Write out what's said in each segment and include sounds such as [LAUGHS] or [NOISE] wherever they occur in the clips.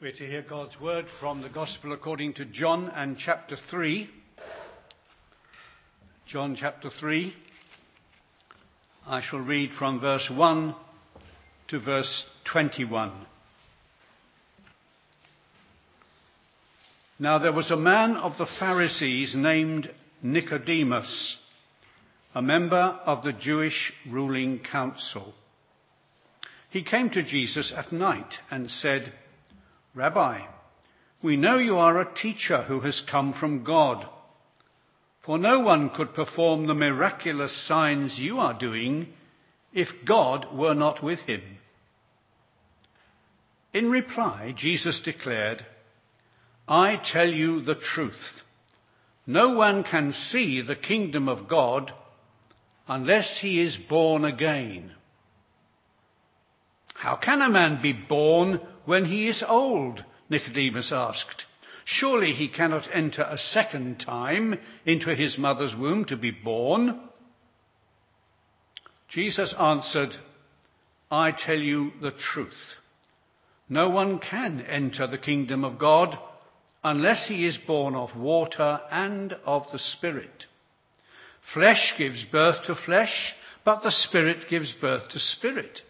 We're to hear God's word from the Gospel according to John and chapter 3. John chapter 3. I shall read from verse 1 to verse 21. Now there was a man of the Pharisees named Nicodemus, a member of the Jewish ruling council. He came to Jesus at night and said, Rabbi, we know you are a teacher who has come from God. For no one could perform the miraculous signs you are doing if God were not with him. In reply, Jesus declared, I tell you the truth. No one can see the kingdom of God unless he is born again. How can a man be born when he is old? Nicodemus asked. Surely he cannot enter a second time into his mother's womb to be born. Jesus answered, I tell you the truth. No one can enter the kingdom of God unless he is born of water and of the Spirit. Flesh gives birth to flesh, but the Spirit gives birth to spirit.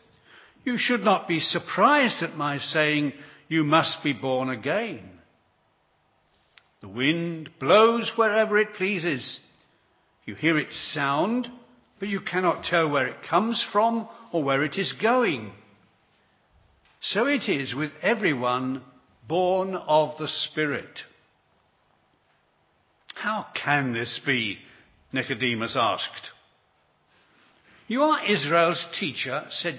You should not be surprised at my saying, You must be born again. The wind blows wherever it pleases. You hear its sound, but you cannot tell where it comes from or where it is going. So it is with everyone born of the Spirit. How can this be? Nicodemus asked. You are Israel's teacher, said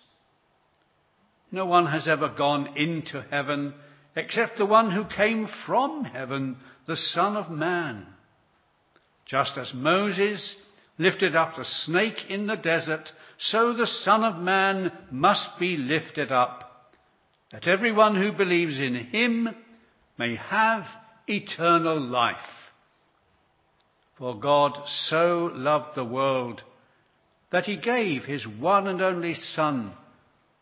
No one has ever gone into heaven except the one who came from heaven, the Son of Man. Just as Moses lifted up the snake in the desert, so the Son of Man must be lifted up, that everyone who believes in him may have eternal life. For God so loved the world that he gave his one and only Son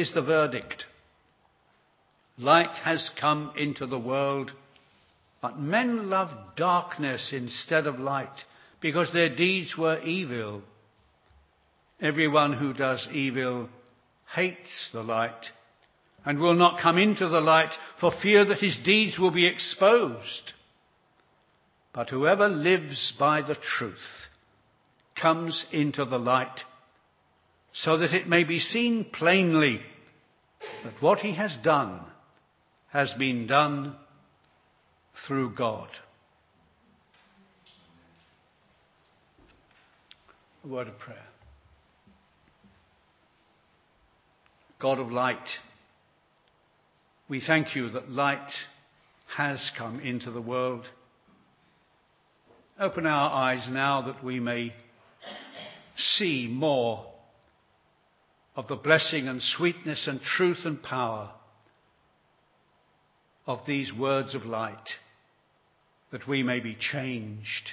is the verdict. Light has come into the world, but men loved darkness instead of light because their deeds were evil. Everyone who does evil hates the light and will not come into the light for fear that his deeds will be exposed. But whoever lives by the truth comes into the light so that it may be seen plainly that what he has done has been done through God. A word of prayer. God of light, we thank you that light has come into the world. Open our eyes now that we may see more of the blessing and sweetness and truth and power of these words of light, that we may be changed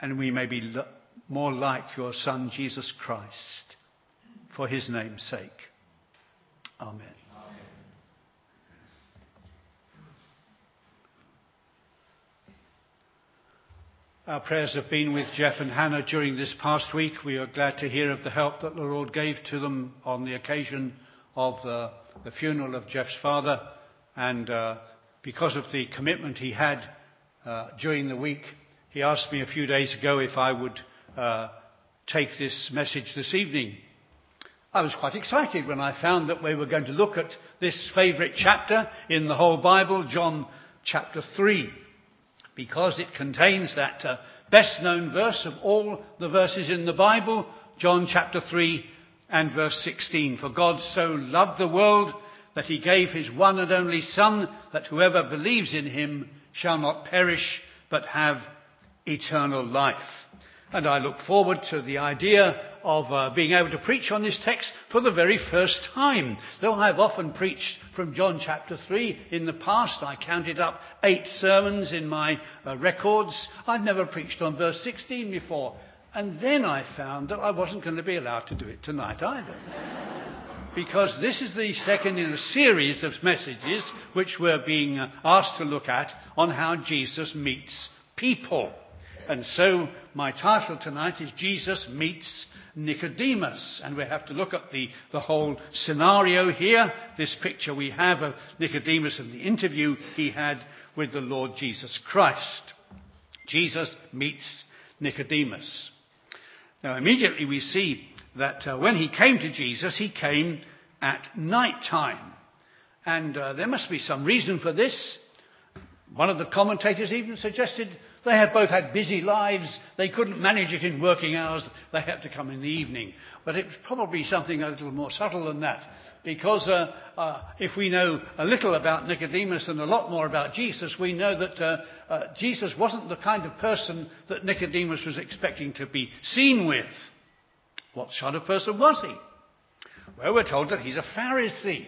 and we may be more like your Son, Jesus Christ, for his name's sake. Amen. Our prayers have been with Jeff and Hannah during this past week. We are glad to hear of the help that the Lord gave to them on the occasion of the, the funeral of Jeff's father and uh, because of the commitment he had uh, during the week, he asked me a few days ago if I would uh, take this message this evening. I was quite excited when I found that we were going to look at this favourite chapter in the whole Bible, John chapter 3, because it contains that uh, best known verse of all the verses in the Bible, John chapter 3 and verse 16. For God so loved the world that he gave his one and only Son, that whoever believes in him shall not perish, but have eternal life. And I look forward to the idea of uh, being able to preach on this text for the very first time. Though I've often preached from John chapter 3 in the past, I counted up eight sermons in my uh, records. I've never preached on verse 16 before. And then I found that I wasn't going to be allowed to do it tonight either. [LAUGHS] because this is the second in a series of messages which we're being uh, asked to look at on how Jesus meets people. And so my title tonight is Jesus Meets Nicodemus. And we have to look at the, the whole scenario here, this picture we have of Nicodemus and the interview he had with the Lord Jesus Christ. Jesus meets Nicodemus. Now immediately we see that uh, when he came to Jesus, he came at night time. And uh, there must be some reason for this. One of the commentators even suggested they had both had busy lives. They couldn't manage it in working hours. They had to come in the evening. But it was probably something a little more subtle than that. Because uh, uh, if we know a little about Nicodemus and a lot more about Jesus, we know that uh, uh Jesus wasn't the kind of person that Nicodemus was expecting to be seen with. What sort of person was he? Well, we're told that he's a Pharisee.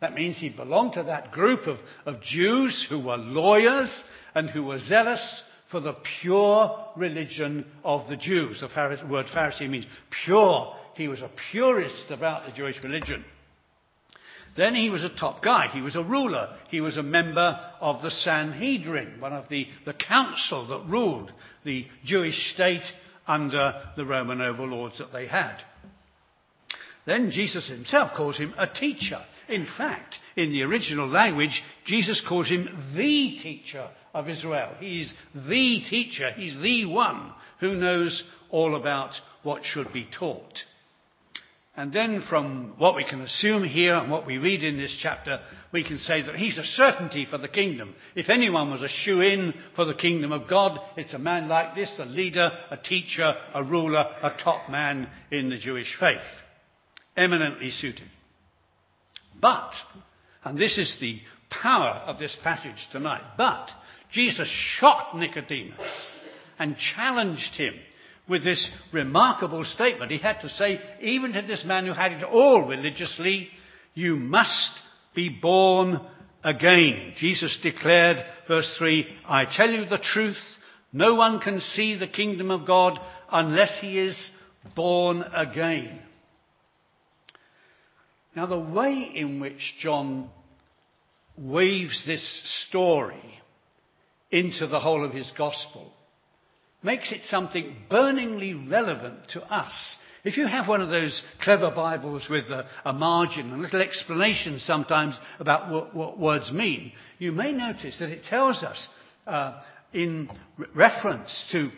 That means he belonged to that group of, of Jews who were lawyers and who were zealous for the pure religion of the Jews. The word Pharisee means pure. He was a purist about the Jewish religion. Then he was a top guy. He was a ruler. He was a member of the Sanhedrin, one of the, the council that ruled the Jewish state under the Roman overlords that they had. Then Jesus himself calls him a teacher. In fact, in the original language, Jesus calls him the teacher of Israel. He's the teacher. He's the one who knows all about what should be taught. And then from what we can assume here and what we read in this chapter, we can say that he's a certainty for the kingdom. If anyone was a shoe in for the kingdom of God, it's a man like this, a leader, a teacher, a ruler, a top man in the Jewish faith. Eminently suited. But, and this is the power of this passage tonight, but Jesus shocked Nicodemus and challenged him with this remarkable statement. He had to say, even to this man who had it all religiously, you must be born again. Jesus declared, verse 3, I tell you the truth, no one can see the kingdom of God unless he is born again. Now, the way in which John weaves this story into the whole of his gospel makes it something burningly relevant to us. If you have one of those clever Bibles with a, a margin and a little explanation sometimes about what, what, words mean, you may notice that it tells us uh, in re- reference to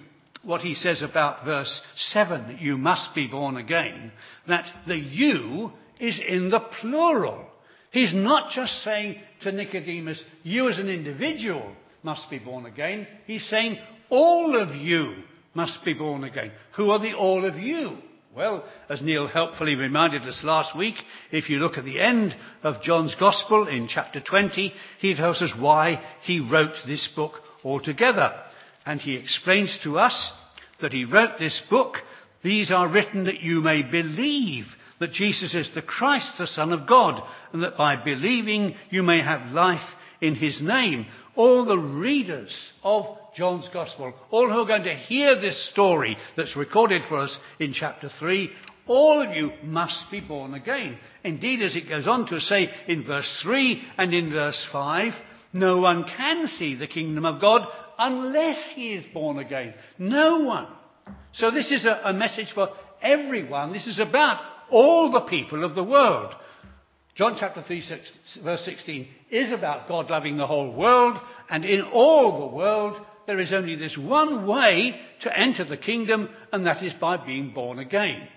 what he says about verse 7, that you must be born again, that the you is in the plural. He's not just saying to Nicodemus, you as an individual must be born again. He's saying all of you must be born again. Who are the all of you? Well, as Neil helpfully reminded us last week, if you look at the end of John's Gospel in chapter 20, he tells us why he wrote this book altogether. And he explains to us that he wrote this book, these are written that you may believe that Jesus is the Christ, the Son of God, and that by believing you may have life in his name. All the readers of John's Gospel, all who are going to hear this story that's recorded for us in chapter 3, all of you must be born again. Indeed, as it goes on to say in verse 3 and in verse 5, no one can see the kingdom of God unless he is born again. No one. So this is a, a message for everyone. This is about all the people of the world. John chapter 3, verse 16 is about God loving the whole world, and in all the world there is only this one way to enter the kingdom, and that is by being born again.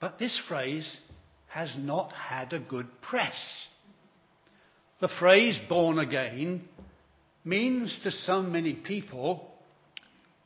But this phrase has not had a good press. The phrase born again means to so many people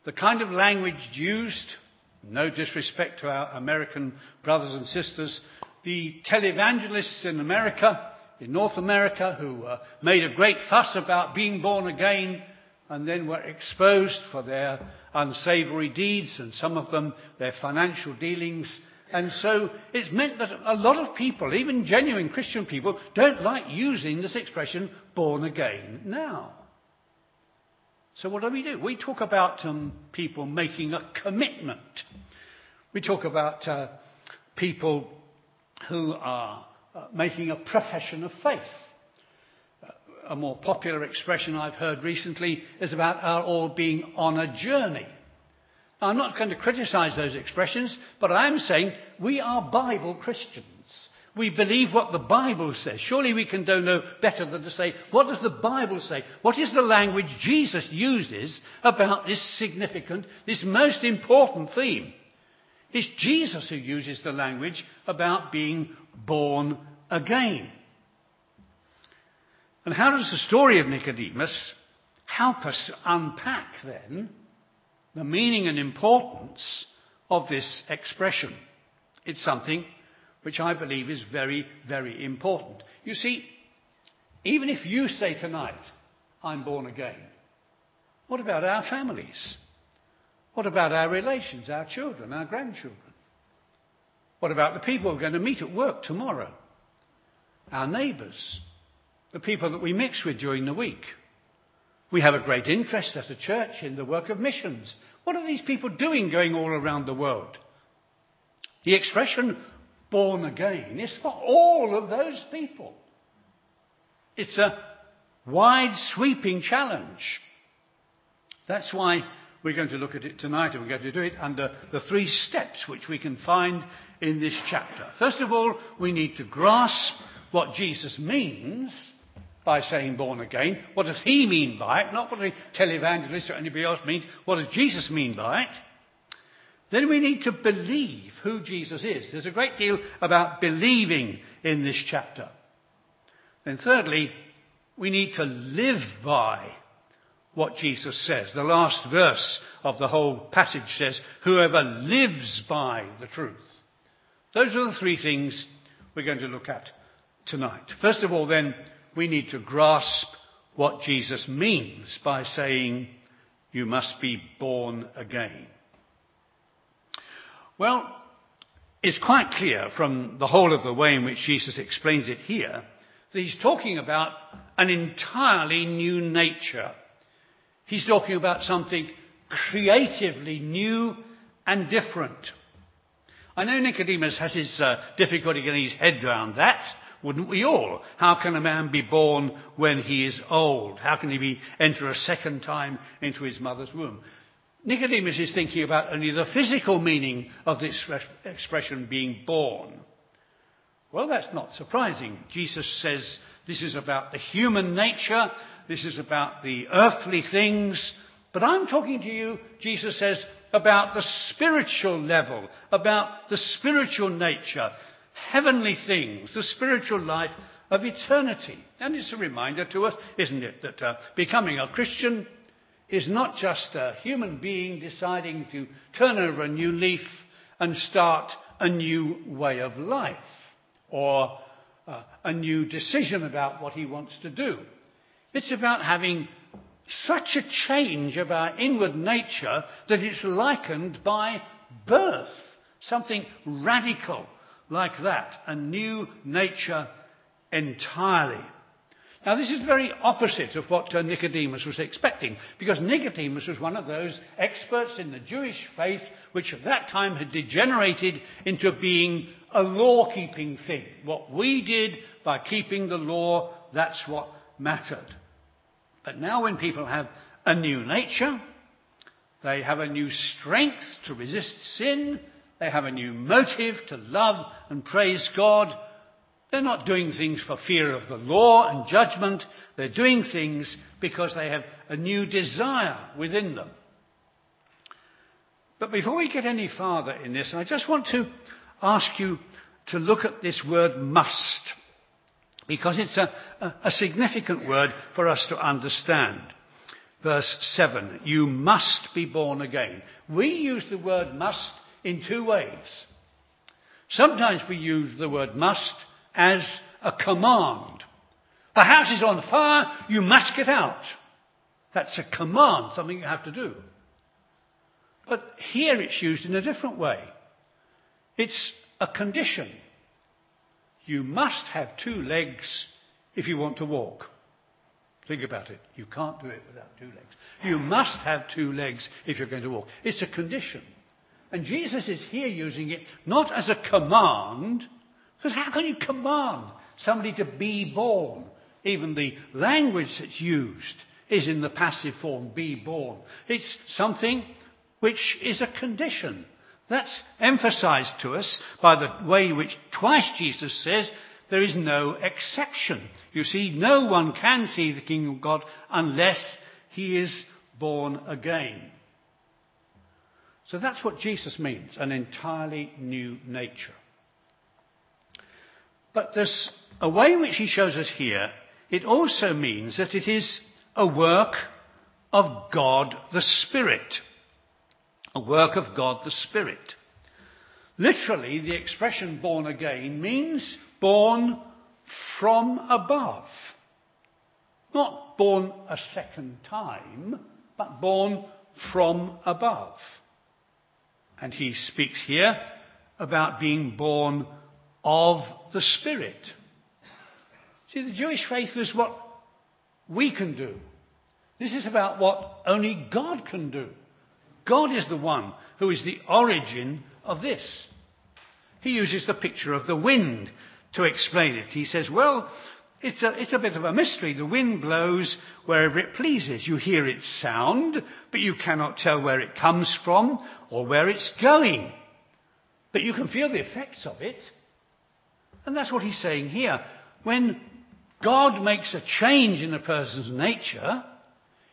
the kind of language used, no disrespect to our American brothers and sisters, the televangelists in America, in North America, who uh, made a great fuss about being born again and then were exposed for their unsavory deeds and some of them their financial dealings. And so it's meant that a lot of people, even genuine Christian people, don't like using this expression born again now. So what do we do? We talk about um, people making a commitment. We talk about uh, people who are uh, making a profession of faith. Uh, a more popular expression I've heard recently is about our all being on a journey. Now, I'm not going to criticize those expressions, but I am saying we are Bible Christians. We believe what the Bible says. Surely we can do no better than to say, what does the Bible say? What is the language Jesus uses about this significant, this most important theme? It's Jesus who uses the language about being born again. And how does the story of Nicodemus help us to unpack then the meaning and importance of this expression? It's something which I believe is very, very important. You see, even if you say tonight, I'm born again, what about our families? What about our relations, our children, our grandchildren? What about the people we're going to meet at work tomorrow? Our neighbours, the people that we mix with during the week. We have a great interest as a church in the work of missions. What are these people doing going all around the world? The expression born again is for all of those people. It's a wide sweeping challenge. That's why we're going to look at it tonight and we're going to do it under the three steps which we can find in this chapter. First of all, we need to grasp what Jesus means by saying born again. What does he mean by it? Not what a televangelist or anybody else means. What does Jesus mean by it? Then we need to believe who Jesus is. There's a great deal about believing in this chapter. Then thirdly, we need to live by what Jesus says. The last verse of the whole passage says, whoever lives by the truth. Those are the three things we're going to look at tonight. First of all, then, we need to grasp what Jesus means by saying, you must be born again. Well, it's quite clear from the whole of the way in which Jesus explains it here that he's talking about an entirely new nature. He's talking about something creatively new and different. I know Nicodemus has his uh, difficulty getting his head around that. Wouldn't we all? How can a man be born when he is old? How can he be, enter a second time into his mother's womb? Nicodemus is thinking about only the physical meaning of this expression being born. Well, that's not surprising. Jesus says this is about the human nature, this is about the earthly things, but I'm talking to you, Jesus says, about the spiritual level, about the spiritual nature, heavenly things, the spiritual life of eternity. And it's a reminder to us, isn't it, that uh, becoming a Christian is not just a human being deciding to turn over a new leaf and start a new way of life or uh, a new decision about what he wants to do. It's about having such a change of our inward nature that it's likened by birth. Something radical like that. A new nature entirely. Now, this is very opposite of what uh, Nicodemus was expecting, because Nicodemus was one of those experts in the Jewish faith which at that time had degenerated into being a law keeping thing. What we did by keeping the law, that's what mattered. But now, when people have a new nature, they have a new strength to resist sin, They have a new motive to love and praise God. They're not doing things for fear of the law and judgment. They're doing things because they have a new desire within them. But before we get any farther in this, I just want to ask you to look at this word must, because it's a, a, a significant word for us to understand. Verse 7, you must be born again. We use the word must in two ways. Sometimes we use the word must as a command. The house is on fire, you must get out. That's a command, something you have to do. But here it's used in a different way. It's a condition. You must have two legs if you want to walk. Think about it. You can't do it without two legs. You must have two legs if you're going to walk. It's a condition. And Jesus is here using it not as a command, because how can you command somebody to be born? Even the language that's used is in the passive form, be born. It's something which is a condition. That's emphasized to us by the way which twice Jesus says there is no exception. You see, no one can see the kingdom of God unless he is born again. So that's what Jesus means, an entirely new nature. But there's a way in which he shows us here, it also means that it is a work of God the Spirit a work of God the Spirit. Literally, the expression born again means born from above. Not born a second time, but born from above. And he speaks here about being born of the Spirit. See, the Jewish faith is what we can do. This is about what only God can do. God is the one who is the origin of this. He uses the picture of the wind to explain it. He says, well, it's a, it's a bit of a mystery. The wind blows wherever it pleases. You hear its sound, but you cannot tell where it comes from or where it's going. But you can feel the effects of it. And that's what he's saying here. When God makes a change in a person's nature,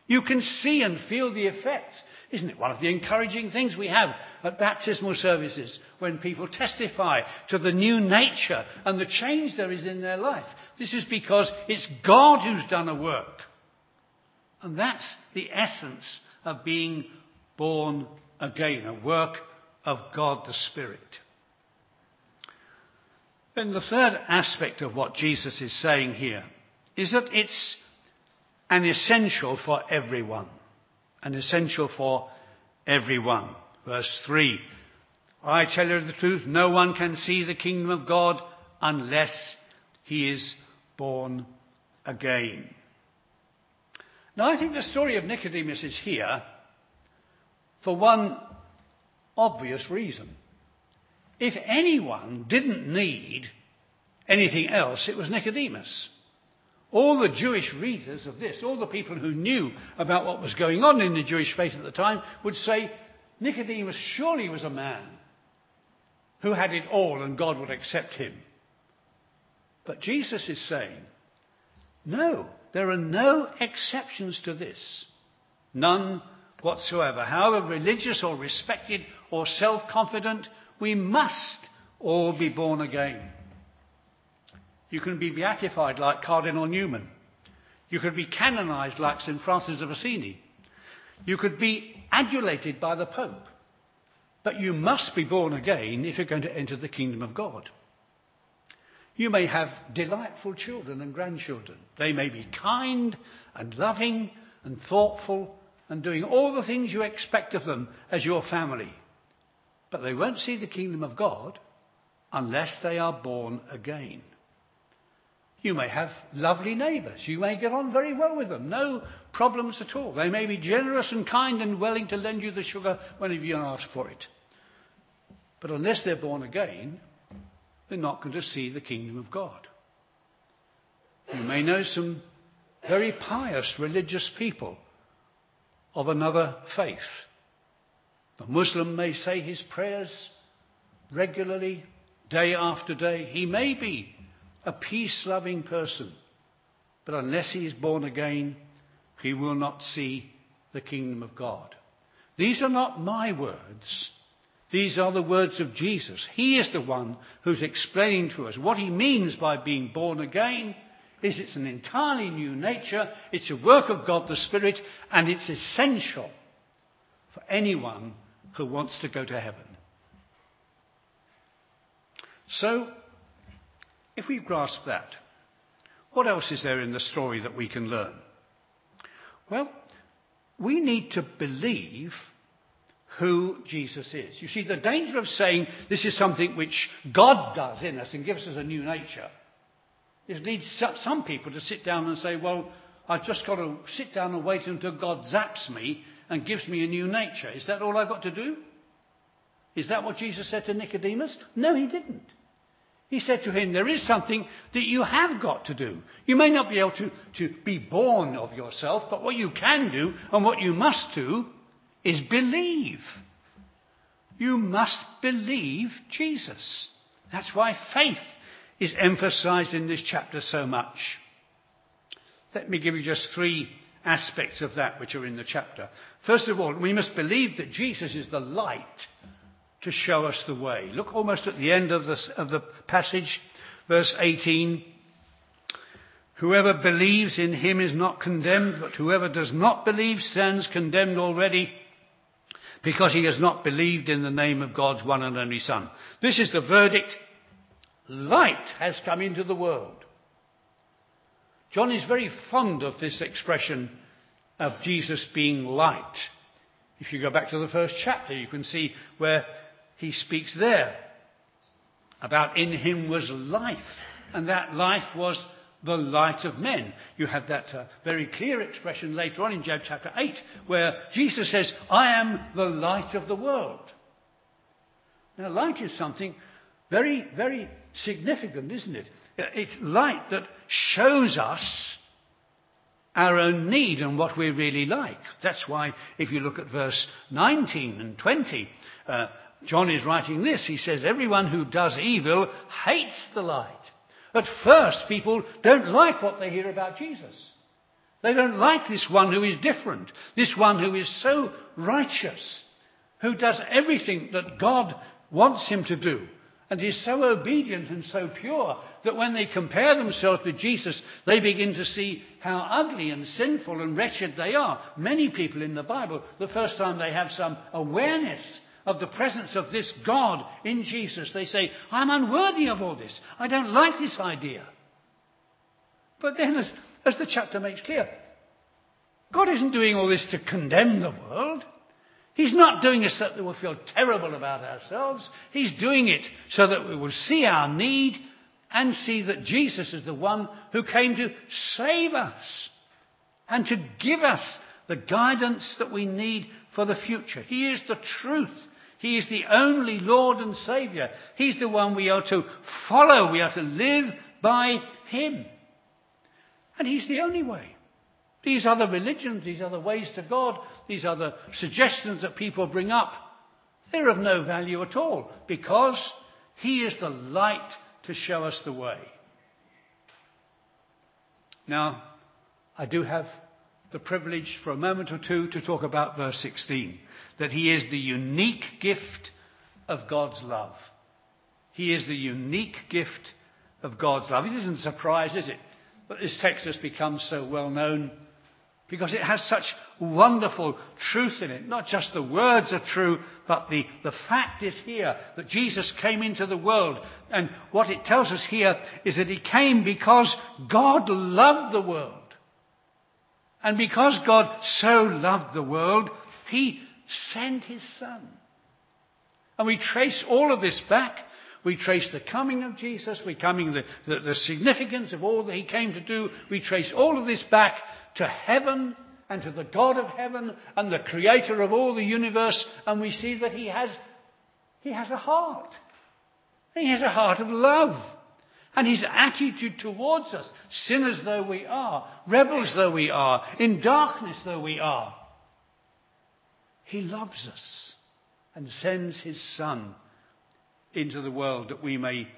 you can see and feel the effects. Isn't it one of the encouraging things we have at baptismal services when people testify to the new nature and the change there is in their life? This is because it's God who's done a work. And that's the essence of being born again, a work of God the Spirit. Then the third aspect of what Jesus is saying here is that it's an essential for everyone An essential for everyone. Verse 3 I tell you the truth, no one can see the kingdom of God unless he is born again. Now, I think the story of Nicodemus is here for one obvious reason. If anyone didn't need anything else, it was Nicodemus. All the Jewish readers of this, all the people who knew about what was going on in the Jewish faith at the time, would say Nicodemus surely was a man who had it all and God would accept him. But Jesus is saying, no, there are no exceptions to this. None whatsoever. However religious or respected or self confident, we must all be born again. You can be beatified like Cardinal Newman. You could be canonized like St. Francis of Assisi. You could be adulated by the Pope. But you must be born again if you're going to enter the kingdom of God. You may have delightful children and grandchildren. They may be kind and loving and thoughtful and doing all the things you expect of them as your family. But they won't see the kingdom of God unless they are born again. You may have lovely neighbours. You may get on very well with them. No problems at all. They may be generous and kind and willing to lend you the sugar whenever you ask for it. But unless they're born again, they're not going to see the kingdom of God. You may know some very pious religious people of another faith. The Muslim may say his prayers regularly, day after day. He may be a peace loving person, but unless he is born again, he will not see the kingdom of God. These are not my words. These are the words of Jesus. He is the one who's explaining to us what he means by being born again. Is it's an entirely new nature, it's a work of God the Spirit, and it's essential for anyone who wants to go to heaven. So, if we grasp that, what else is there in the story that we can learn? Well, we need to believe who Jesus is. You see, the danger of saying this is something which God does in us and gives us a new nature, it leads some people to sit down and say, well, I've just got to sit down and wait until God zaps me and gives me a new nature. Is that all I've got to do? Is that what Jesus said to Nicodemus? No, he didn't. He said to him, There is something that you have got to do. You may not be able to, to be born of yourself, but what you can do and what you must do is believe. You must believe Jesus. That's why faith is emphasized in this chapter so much. Let me give you just three aspects of that which are in the chapter. First of all, we must believe that Jesus is the light to show us the way. Look almost at the end of, of the passage, verse 18. Whoever believes in him is not condemned, but whoever does not believe stands condemned already because he has not believed in the name of God's one and only Son. This is the verdict. Light has come into the world. John is very fond of this expression of Jesus being light. If you go back to the first chapter, you can see where he speaks there about in him was life, and that life was the light of men. You have that uh, very clear expression later on in John chapter 8, where Jesus says, I am the light of the world. Now, light is something very, very significant, isn't it? It's light that shows us our own need and what we really like. That's why, if you look at verse 19 and 20, uh, John is writing this. He says, Everyone who does evil hates the light at first, people don't like what they hear about Jesus. They don't like this one who is different, this one who is so righteous, who does everything that God wants him to do, and is so obedient and so pure that when they compare themselves with Jesus, they begin to see how ugly and sinful and wretched they are. Many people in the Bible, the first time they have some awareness of the presence of this God in Jesus, they say, I'm unworthy of all this. I don't like this idea. But then, as, as the chapter makes clear, God isn't doing all this to condemn the world. He's not doing it so that we'll feel terrible about ourselves. He's doing it so that we will see our need and see that Jesus is the one who came to save us and to give us the guidance that we need for the future. He is the truth. He is the only Lord and Saviour. He's the one we are to follow. We are to live by Him. And He's the only way. These other religions, these other ways to God, these other suggestions that people bring up, they're of no value at all because He is the light to show us the way. Now, I do have the privilege for a moment or two to talk about verse 16 that he is the unique gift of God's love. He is the unique gift of God's love. It isn't a surprise, is it, that this text has become so well known because it has such wonderful truth in it. Not just the words are true, but the, the fact is here that Jesus came into the world. And what it tells us here is that he came because God loved the world. And because God so loved the world, he sent his son. And we trace all of this back. We trace the coming of Jesus. We coming the, the, the significance of all that he came to do. We trace all of this back to heaven and to the God of heaven and the creator of all the universe. And we see that he has, he has a heart. He has a heart of love. And his attitude towards us, sinners though we are, rebels though we are, in darkness though we are, he loves us and sends his Son into the world that we may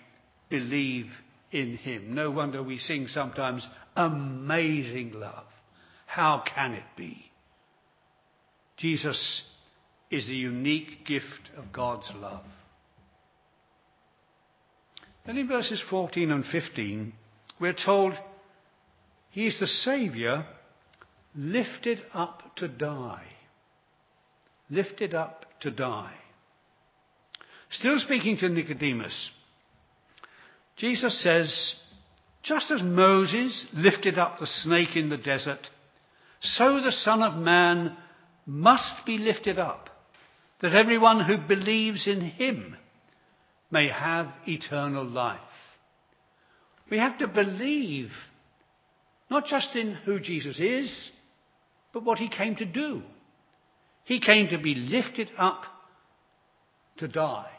believe in him. No wonder we sing sometimes, amazing love. How can it be? Jesus is the unique gift of God's love. Then in verses 14 and 15, we're told he is the Saviour lifted up to die. Lifted up to die. Still speaking to Nicodemus, Jesus says, just as Moses lifted up the snake in the desert, so the Son of Man must be lifted up, that everyone who believes in him may have eternal life. We have to believe not just in who Jesus is, but what he came to do. He came to be lifted up to die.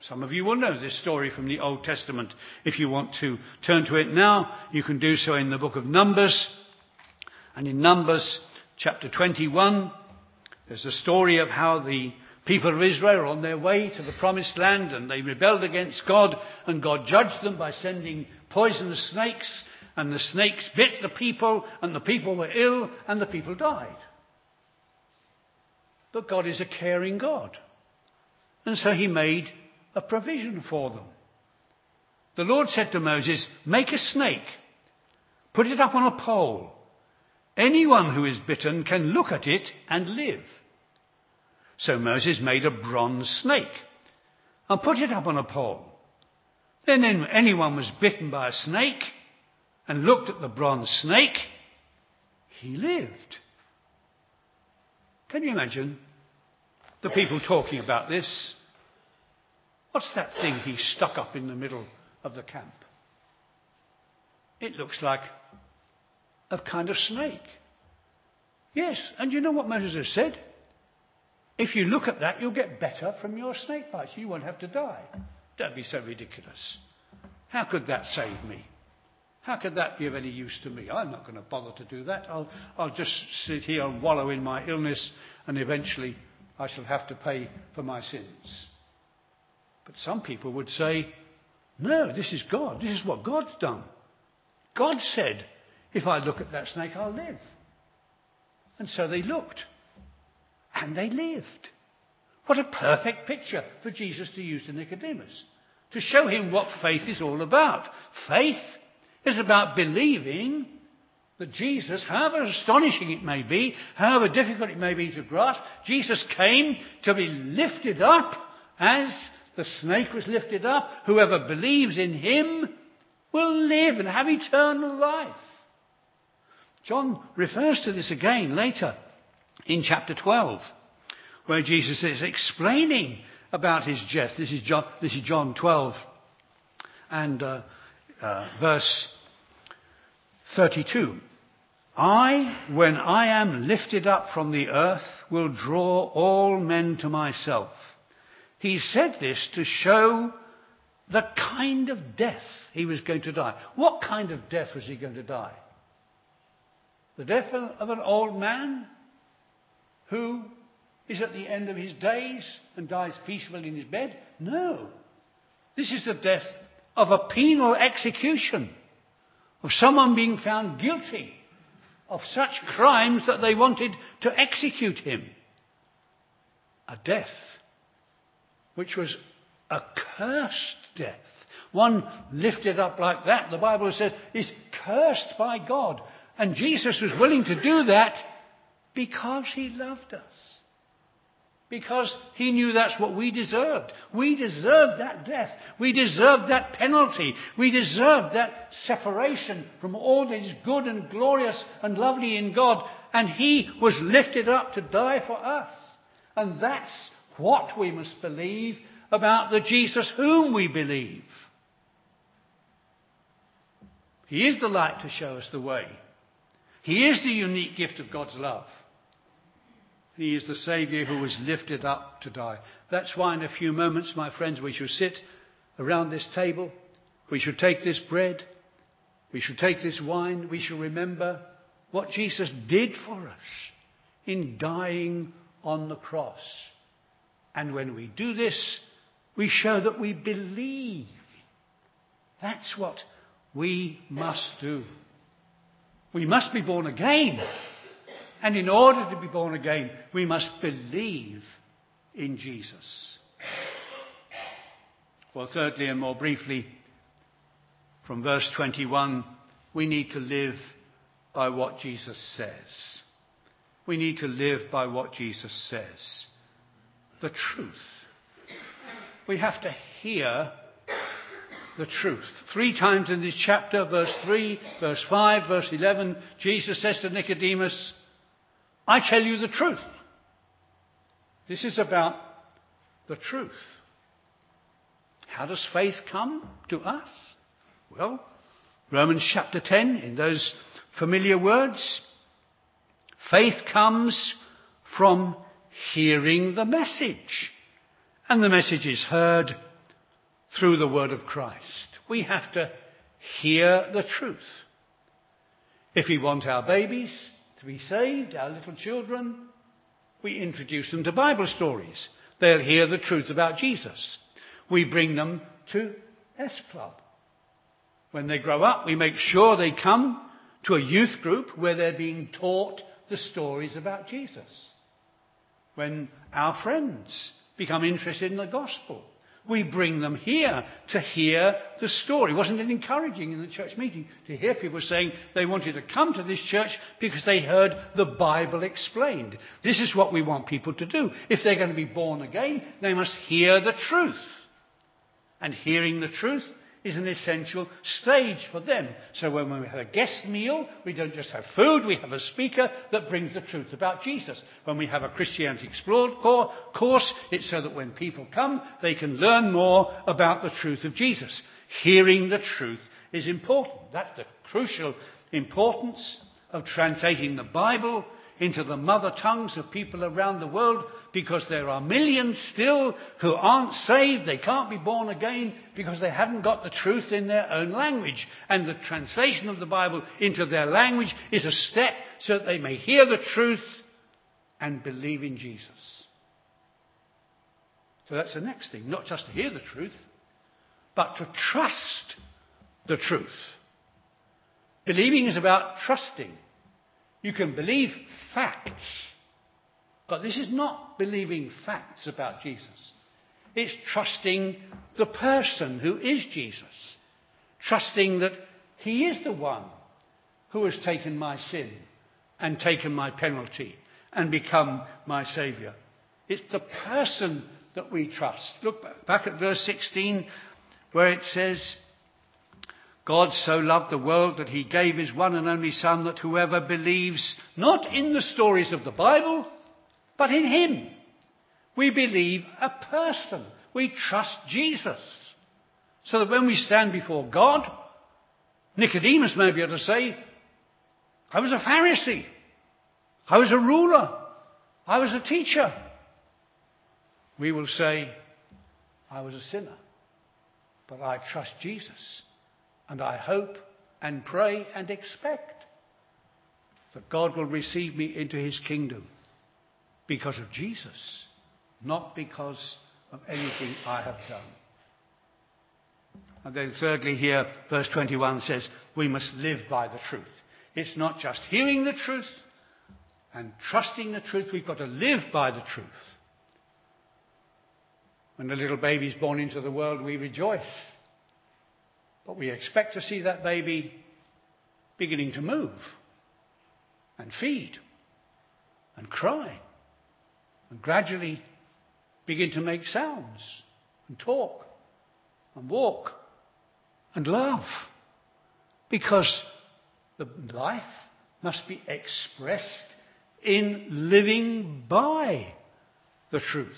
Some of you will know this story from the Old Testament. If you want to turn to it now, you can do so in the book of Numbers. And in Numbers chapter 21, there's a story of how the people of Israel are on their way to the promised land and they rebelled against God and God judged them by sending poisonous snakes and the snakes bit the people and the people were ill and the people died. But God is a caring God. And so he made a provision for them. The Lord said to Moses, make a snake, put it up on a pole. Anyone who is bitten can look at it and live. So Moses made a bronze snake and put it up on a pole. Then anyone was bitten by a snake and looked at the bronze snake, he lived. Can you imagine the people talking about this? What's that thing he stuck up in the middle of the camp? It looks like a kind of snake. Yes, and you know what Moses has said? If you look at that, you'll get better from your snake bites. You won't have to die. Don't be so ridiculous. How could that save me? How could that be of any use to me? I'm not going to bother to do that. I'll, I'll just sit here and wallow in my illness, and eventually I shall have to pay for my sins. But some people would say, no, this is God. This is what God's done. God said, if I look at that snake, I'll live. And so they looked. And they lived. What a perfect picture for Jesus to use to Nicodemus. To show him what faith is all about. Faith is about believing that Jesus, however astonishing it may be, however difficult it may be to grasp, Jesus came to be lifted up as the snake was lifted up. Whoever believes in him will live and have eternal life. John refers to this again later in chapter 12, where Jesus is explaining about his death. This is John, this is John 12 and uh, uh, verse 32. I, when I am lifted up from the earth, will draw all men to myself. He said this to show the kind of death he was going to die. What kind of death was he going to die? The death of an old man who is at the end of his days and dies peacefully in his bed? No. This is the death of a penal execution, of someone being found guilty of such crimes that they wanted to execute him. A death which was a cursed death. One lifted up like that, the Bible says, is cursed by God. And Jesus was willing to do that because he loved us. Because he knew that's what we deserved. We deserved that death. We deserved that penalty. We deserved that separation from all that is good and glorious and lovely in God. And he was lifted up to die for us. And that's what we must believe about the Jesus whom we believe. He is the light to show us the way. He is the unique gift of God's love. He is the Saviour who was lifted up to die. That's why in a few moments, my friends, we shall sit around this table. We should take this bread. We should take this wine. We shall remember what Jesus did for us in dying on the cross. And when we do this, We show that we believe. That's what we must do. We must be born again. And in order to be born again, we must believe in Jesus. Well, thirdly and more briefly, from verse 21, we need to live by what Jesus says. We need to live by what Jesus says. The truth. We have to hear the truth. Three times in this chapter, verse 3, verse 5, verse 11, Jesus says to Nicodemus, I tell you the truth. This is about the truth. How does faith come to us? Well, Romans chapter 10, in those familiar words, faith comes from hearing the message. And the message is heard through the word of Christ. We have to hear the truth. If we want our babies to be saved, our little children, we introduce them to Bible stories. They'll hear the truth about Jesus. We bring them to S Club. When they grow up, we make sure they come to a youth group where they're being taught the stories about Jesus. When our friends become interested in the gospel, we bring them here to hear the story. Wasn't it encouraging in the church meeting to hear people saying they wanted to come to this church because they heard the Bible explained? This is what we want people to do. If they're going to be born again, they must hear the truth. And hearing the truth is an essential stage for them. So when we have a guest meal, we don't just have food, we have a speaker that brings the truth about Jesus. When we have a Christianity Explored course, it's so that when people come, they can learn more about the truth of Jesus. Hearing the truth is important. That's the crucial importance of translating the Bible into the mother tongues of people around the world because there are millions still who aren't saved. They can't be born again because they haven't got the truth in their own language. And the translation of the Bible into their language is a step so that they may hear the truth and believe in Jesus. So that's the next thing. Not just to hear the truth, but to trust the truth. Believing is about trusting. You can believe facts, but this is not believing facts about Jesus. It's trusting the person who is Jesus. Trusting that he is the one who has taken my sin and taken my penalty and become my saviour. It's the person that we trust. Look back at verse 16 where it says, God so loved the world that he gave his one and only Son that whoever believes not in the stories of the Bible, but in him. We believe a person. We trust Jesus. So that when we stand before God, Nicodemus may be able to say, I was a Pharisee. I was a ruler. I was a teacher. We will say, I was a sinner. But I trust Jesus. And I hope and pray and expect that God will receive me into his kingdom because of Jesus, not because of anything I have done. And then thirdly here, verse 21 says, we must live by the truth. It's not just hearing the truth and trusting the truth, we've got to live by the truth. When the little baby is born into the world, we rejoice but we expect to see that baby beginning to move and feed and cry and gradually begin to make sounds and talk and walk and laugh because the life must be expressed in living by the truth.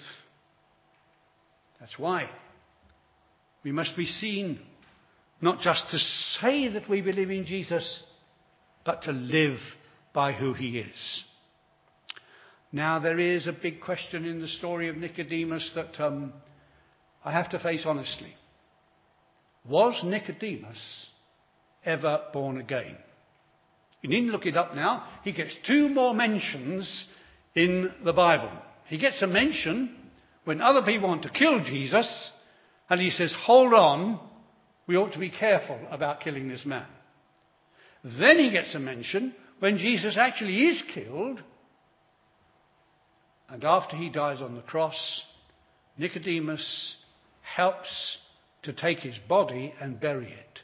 That's why we must be seen not just to say that we believe in Jesus, but to live by who he is. Now, there is a big question in the story of Nicodemus that um, I have to face honestly. Was Nicodemus ever born again? You needn't look it up now. He gets two more mentions in the Bible. He gets a mention when other people want to kill Jesus And he says, hold on, we ought to be careful about killing this man. Then he gets a mention when Jesus actually is killed. And after he dies on the cross, Nicodemus helps to take his body and bury it.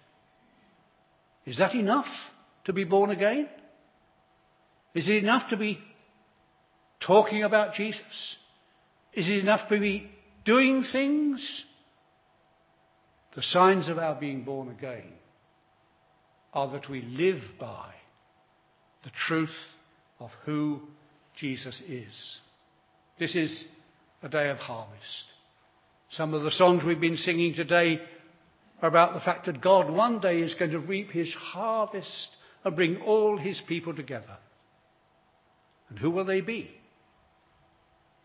Is that enough to be born again? Is it enough to be talking about Jesus? Is it enough to be doing things? The signs of our being born again are that we live by the truth of who Jesus is. This is a day of harvest. Some of the songs we've been singing today are about the fact that God one day is going to reap his harvest and bring all his people together. And who will they be?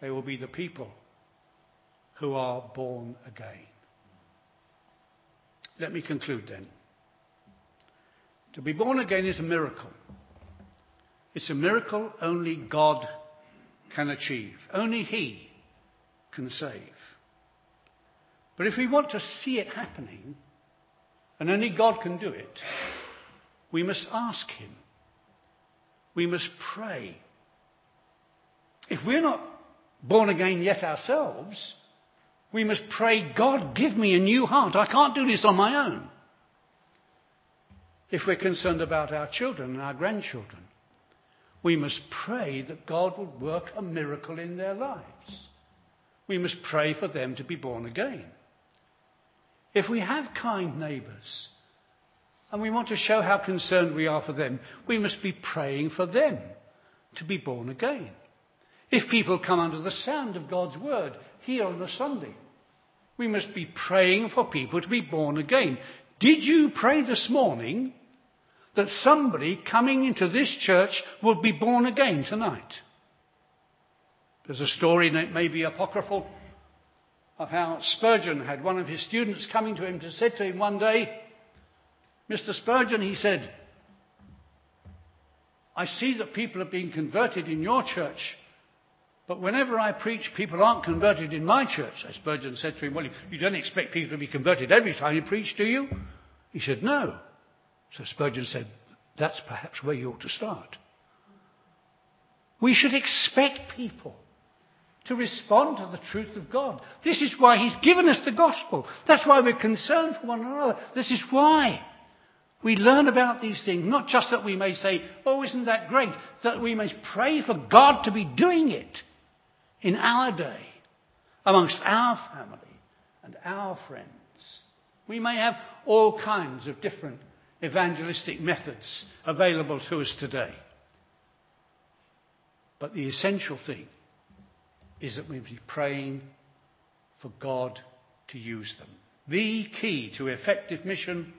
They will be the people who are born again. Let me conclude then. To be born again is a miracle. It's a miracle only God can achieve. Only He can save. But if we want to see it happening, and only God can do it, we must ask Him. We must pray. If we're not born again yet ourselves, we must pray, God, give me a new heart. I can't do this on my own. If we're concerned about our children and our grandchildren, we must pray that God would work a miracle in their lives. We must pray for them to be born again. If we have kind neighbours and we want to show how concerned we are for them, we must be praying for them to be born again. If people come under the sound of God's word here on a Sunday, we must be praying for people to be born again. Did you pray this morning that somebody coming into this church would be born again tonight? There's a story, and it may be apocryphal, of how Spurgeon had one of his students coming to him to said to him one day, Mr. Spurgeon, he said, I see that people are being converted in your church but whenever I preach, people aren't converted in my church. As Spurgeon said to him, Well, you don't expect people to be converted every time you preach, do you? He said, No. So Spurgeon said, That's perhaps where you ought to start. We should expect people to respond to the truth of God. This is why He's given us the gospel. That's why we're concerned for one another. This is why. We learn about these things, not just that we may say, oh, isn't that great? That we may pray for God to be doing it in our day, amongst our family and our friends. We may have all kinds of different evangelistic methods available to us today. But the essential thing is that we be praying for God to use them. The key to effective mission,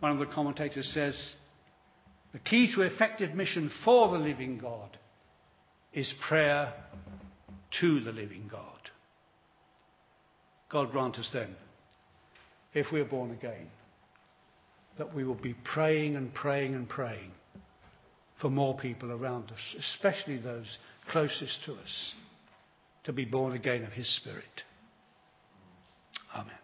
one of the commentators says, the key to effective mission for the living God is prayer to the living God. God grant us then, if we're born again, that we will be praying and praying and praying for more people around us, especially those closest to us, to be born again of His Spirit. Amen.